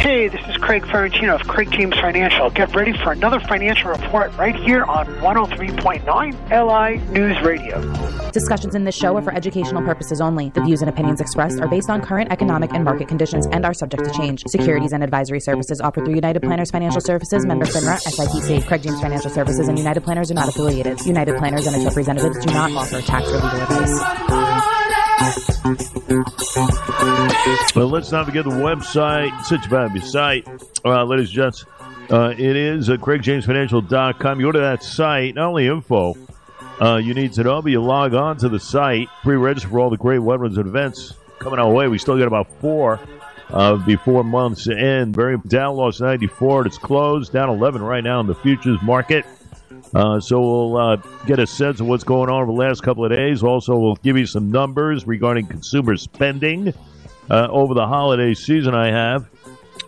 Hey, this is Craig Ferrantino of Craig James Financial. Get ready for another financial report right here on 103.9 LI News Radio. Discussions in this show are for educational purposes only. The views and opinions expressed are based on current economic and market conditions and are subject to change. Securities and advisory services offered through United Planners Financial Services, member FINRA, SIPC. Craig James Financial Services and United Planners are not affiliated. United Planners and its representatives do not offer tax or legal advice. Well, let's not forget the website, such a fabulous site, uh, ladies and gents. Uh, it is uh, CraigJamesFinancial.com. You go to that site, not only info uh, you need to know, but you log on to the site, pre-register for all the great weapons and events coming our way. We still got about four uh, before months end. Very down, lost 94. It's closed, down 11 right now in the futures market. Uh, so we'll uh, get a sense of what's going on over the last couple of days. Also, we'll give you some numbers regarding consumer spending uh, over the holiday season. I have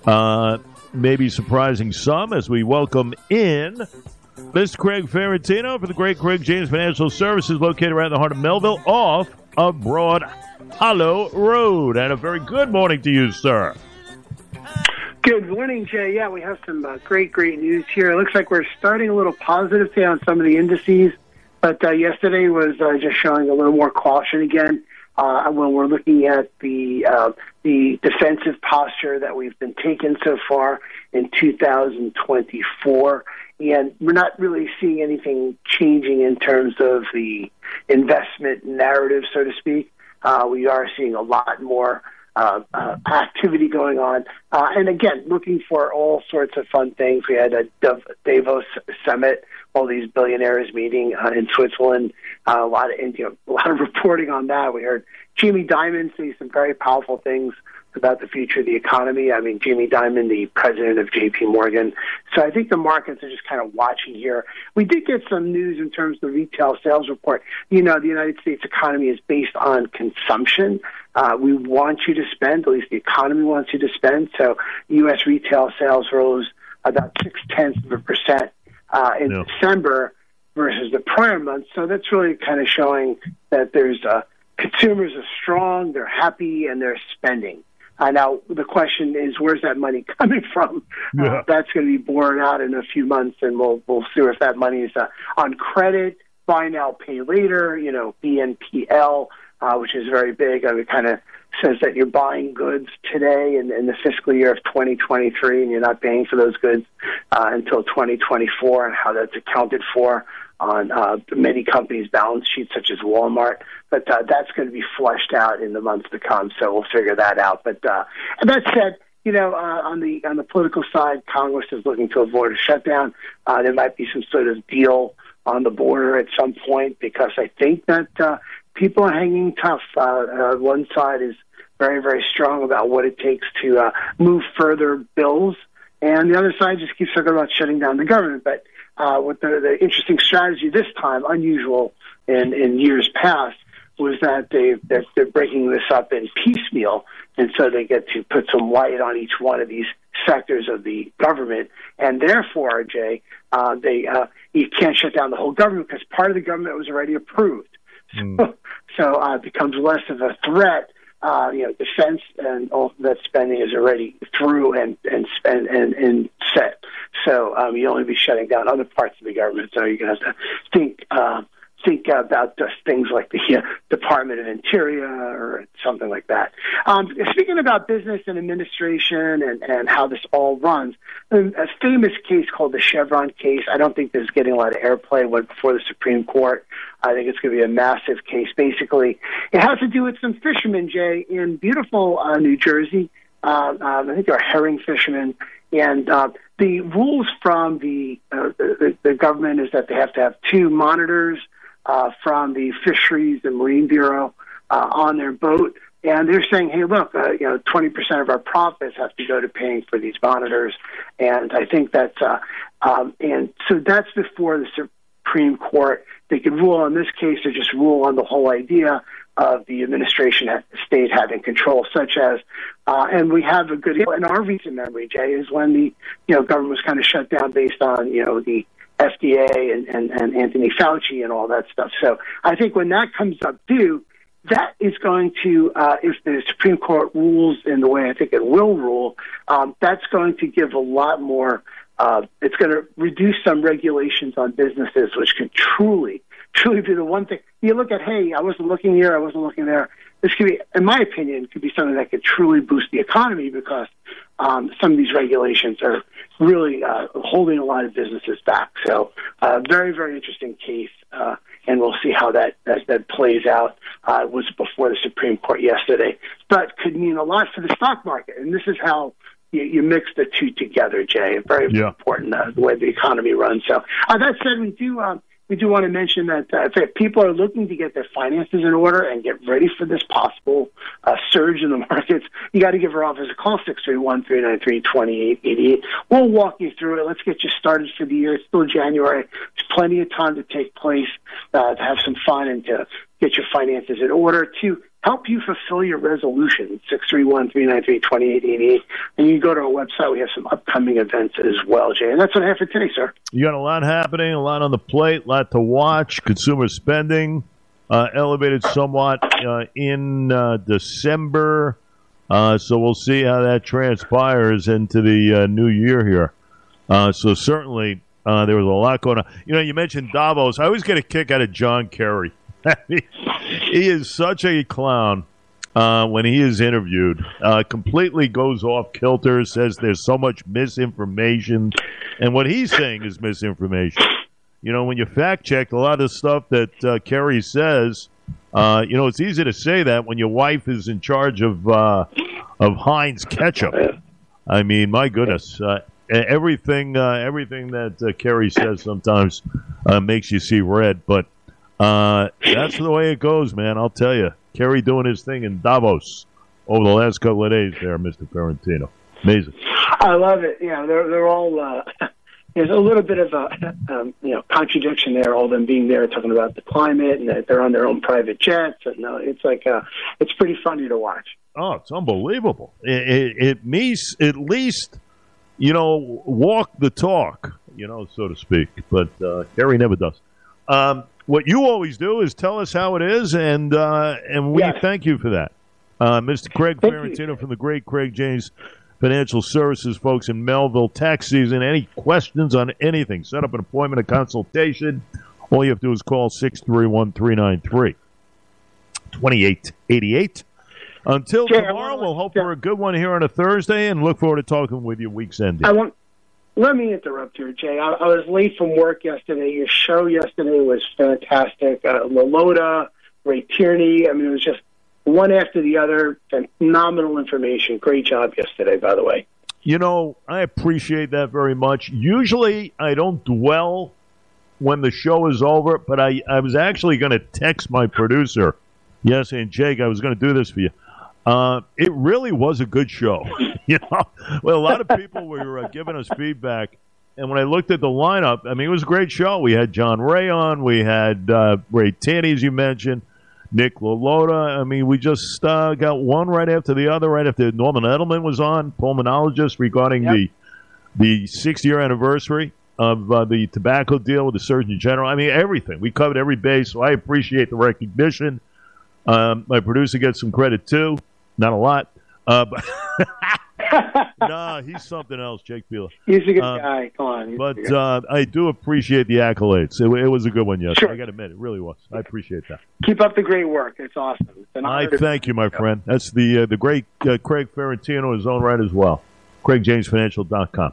uh, maybe surprising some as we welcome in Mr. Craig Ferrantino for the great Craig James Financial Services, located right in the heart of Melville, off of Broad Hollow Road. And a very good morning to you, sir. Good morning, Jay. Yeah, we have some uh, great, great news here. It looks like we're starting a little positive today on some of the indices, but uh, yesterday was uh, just showing a little more caution again uh, when we're looking at the uh, the defensive posture that we've been taking so far in 2024, and we're not really seeing anything changing in terms of the investment narrative, so to speak. Uh, we are seeing a lot more uh, uh, activity going on. Uh, and again, looking for all sorts of fun things. We had a Davos summit, all these billionaires meeting uh, in Switzerland. Uh, a lot of you know, a lot of reporting on that. We heard Jamie Dimon say some very powerful things about the future of the economy. I mean, Jamie Dimon, the president of J.P. Morgan. So I think the markets are just kind of watching here. We did get some news in terms of the retail sales report. You know, the United States economy is based on consumption. Uh, we want you to spend, at least the economy wants you to spend. So U.S. retail sales rose about six tenths of a percent uh, in yeah. December versus the prior month. So that's really kind of showing that there's uh, consumers are strong, they're happy, and they're spending. Uh, now the question is, where's that money coming from? Uh, yeah. Uh, that's going to be borne out in a few months, and we'll we'll see if that money is uh, on credit, buy now, pay later. You know, BNPL, uh, which is very big. I mean, kind of says that you're buying goods today in, in the fiscal year of 2023, and you're not paying for those goods uh, until 2024, and how that's accounted for on uh, many companies' balance sheets, such as Walmart. But uh, that's going to be flushed out in the months to come, so we'll figure that out. But uh, that said, you know, uh, on the on the political side, Congress is looking to avoid a shutdown. Uh, there might be some sort of deal on the border at some point because I think that uh, people are hanging tough. Uh, uh, one side is very very strong about what it takes to uh, move further bills, and the other side just keeps talking about shutting down the government. But uh, with the, the interesting strategy this time, unusual in, in years past, was that they they're, they're breaking this up in piecemeal, and so they get to put some light on each one of these sectors of the government, and therefore, Jay, uh, they uh, you can't shut down the whole government because part of the government was already approved, mm. so, uh, it becomes less of a threat uh, you know, defense and all that spending is already through and and and and, and set. So um, you only be shutting down other parts of the government. So you're to have to think. Uh, think about just things like the uh, Department of Interior or something like that. Um, speaking about business and administration and, and how this all runs, a famous case called the Chevron case. I don't think this is getting a lot of airplay. Went before the Supreme Court. I think it's going to be a massive case. Basically, it has to do with some fishermen, Jay, in beautiful uh, New Jersey. Uh, um, I think they're herring fishermen, and uh, the rules from the, uh, the the government is that they have to have two monitors uh, from the Fisheries and Marine Bureau uh, on their boat. And they're saying, hey, look, uh, you know, 20% of our profits have to go to paying for these monitors. And I think that's, uh, um, and so that's before the Supreme Court. They could rule on this case or just rule on the whole idea of the administration state having control, such as, uh, and we have a good in our recent memory, Jay, is when the you know government was kind of shut down based on you know the FDA and, and, and Anthony Fauci and all that stuff. So I think when that comes up due, that is going to, uh, if the Supreme Court rules in the way I think it will rule, um, that's going to give a lot more. Uh, it's going to reduce some regulations on businesses, which can truly, truly be the one thing. You look at, hey, I wasn't looking here, I wasn't looking there. This could be, in my opinion, could be something that could truly boost the economy because um, some of these regulations are really uh, holding a lot of businesses back. So, uh, very, very interesting case. Uh, and we'll see how that that, that plays out. Uh, it was before the Supreme Court yesterday, but could mean a lot for the stock market. And this is how you, you mix the two together, Jay. Very yeah. important uh, the way the economy runs. So uh, that said, we do. Um, we do want to mention that uh, if people are looking to get their finances in order and get ready for this possible uh, surge in the markets, you got to give our office a call, 631-393-2888. We'll walk you through it. Let's get you started for the year. It's still January. There's plenty of time to take place, uh, to have some fun and to get your finances in order. To help you fulfill your resolution, 631-393-2888. And you go to our website. We have some upcoming events as well, Jay. And that's what I have for today, sir. You got a lot happening, a lot on the plate, a lot to watch. Consumer spending uh, elevated somewhat uh, in uh, December. Uh, so we'll see how that transpires into the uh, new year here. Uh, so certainly there was a lot going on. You know, you mentioned Davos. I always get a kick out of John Kerry. he is such a clown uh, when he is interviewed. Uh, completely goes off kilter, says there's so much misinformation, and what he's saying is misinformation. You know, when you fact check a lot of stuff that uh, Kerry says, uh, you know, it's easy to say that when your wife is in charge of uh, of Heinz ketchup. I mean, my goodness. Uh, everything, everything that Kerry says sometimes makes you see red, but uh, that's the way it goes, man. I'll tell you. Kerry doing his thing in Davos over the last couple of days there, Mr. Ferrantino. Amazing. I love it. Yeah, they're they're all. Uh, there's a little bit of a um, you know contradiction there. All them being there talking about the climate and that they're on their own private jets, and uh, it's like uh, it's pretty funny to watch. Oh, it's unbelievable. It, it, it means at least you know walk the talk, you know, so to speak. But uh, Kerry never does. Um, what you always do is tell us how it is, and uh, and we yes. thank you for that, uh, Mr. Craig thank Ferrantino you. from the great Craig James Financial Services folks in Melville tax season. Any questions on anything? Set up an appointment, a consultation. All you have to do is call 631 393 2888. Until tomorrow, we'll hope for a good one here on a Thursday and look forward to talking with you week's ending. I want, let me interrupt here, Jay. I, I, was late from work yesterday. Your show yesterday was fantastic. Uh, LaLota, Ray Tierney. I mean, it was just one after the other. Phenomenal information. Great job yesterday, by the way. You know, I appreciate that very much. Usually, I don't dwell when the show is over, but I, I was actually going to text my producer. Yes, and Jake, I was going to do this for you. Uh, it really was a good show. you know, well, a lot of people were uh, giving us feedback, and when I looked at the lineup, I mean, it was a great show. We had John Ray on, we had uh, Ray Tierney, as you mentioned, Nick LaLota. I mean, we just uh, got one right after the other. Right after Norman Edelman was on, pulmonologist, regarding yep. the the six year anniversary of uh, the tobacco deal with the Surgeon General. I mean, everything. We covered every base, so I appreciate the recognition. Um, my producer gets some credit too. Not a lot. Uh, but nah, he's something else, Jake Peeler. He's a good uh, guy. Come on. But uh, I do appreciate the accolades. It, it was a good one yesterday. Sure. I got to admit, it really was. I appreciate that. Keep up the great work. It's awesome. It's I thank you, my friend. That's the uh, the great uh, Craig Ferrantino, his own right as well. CraigJamesFinancial.com.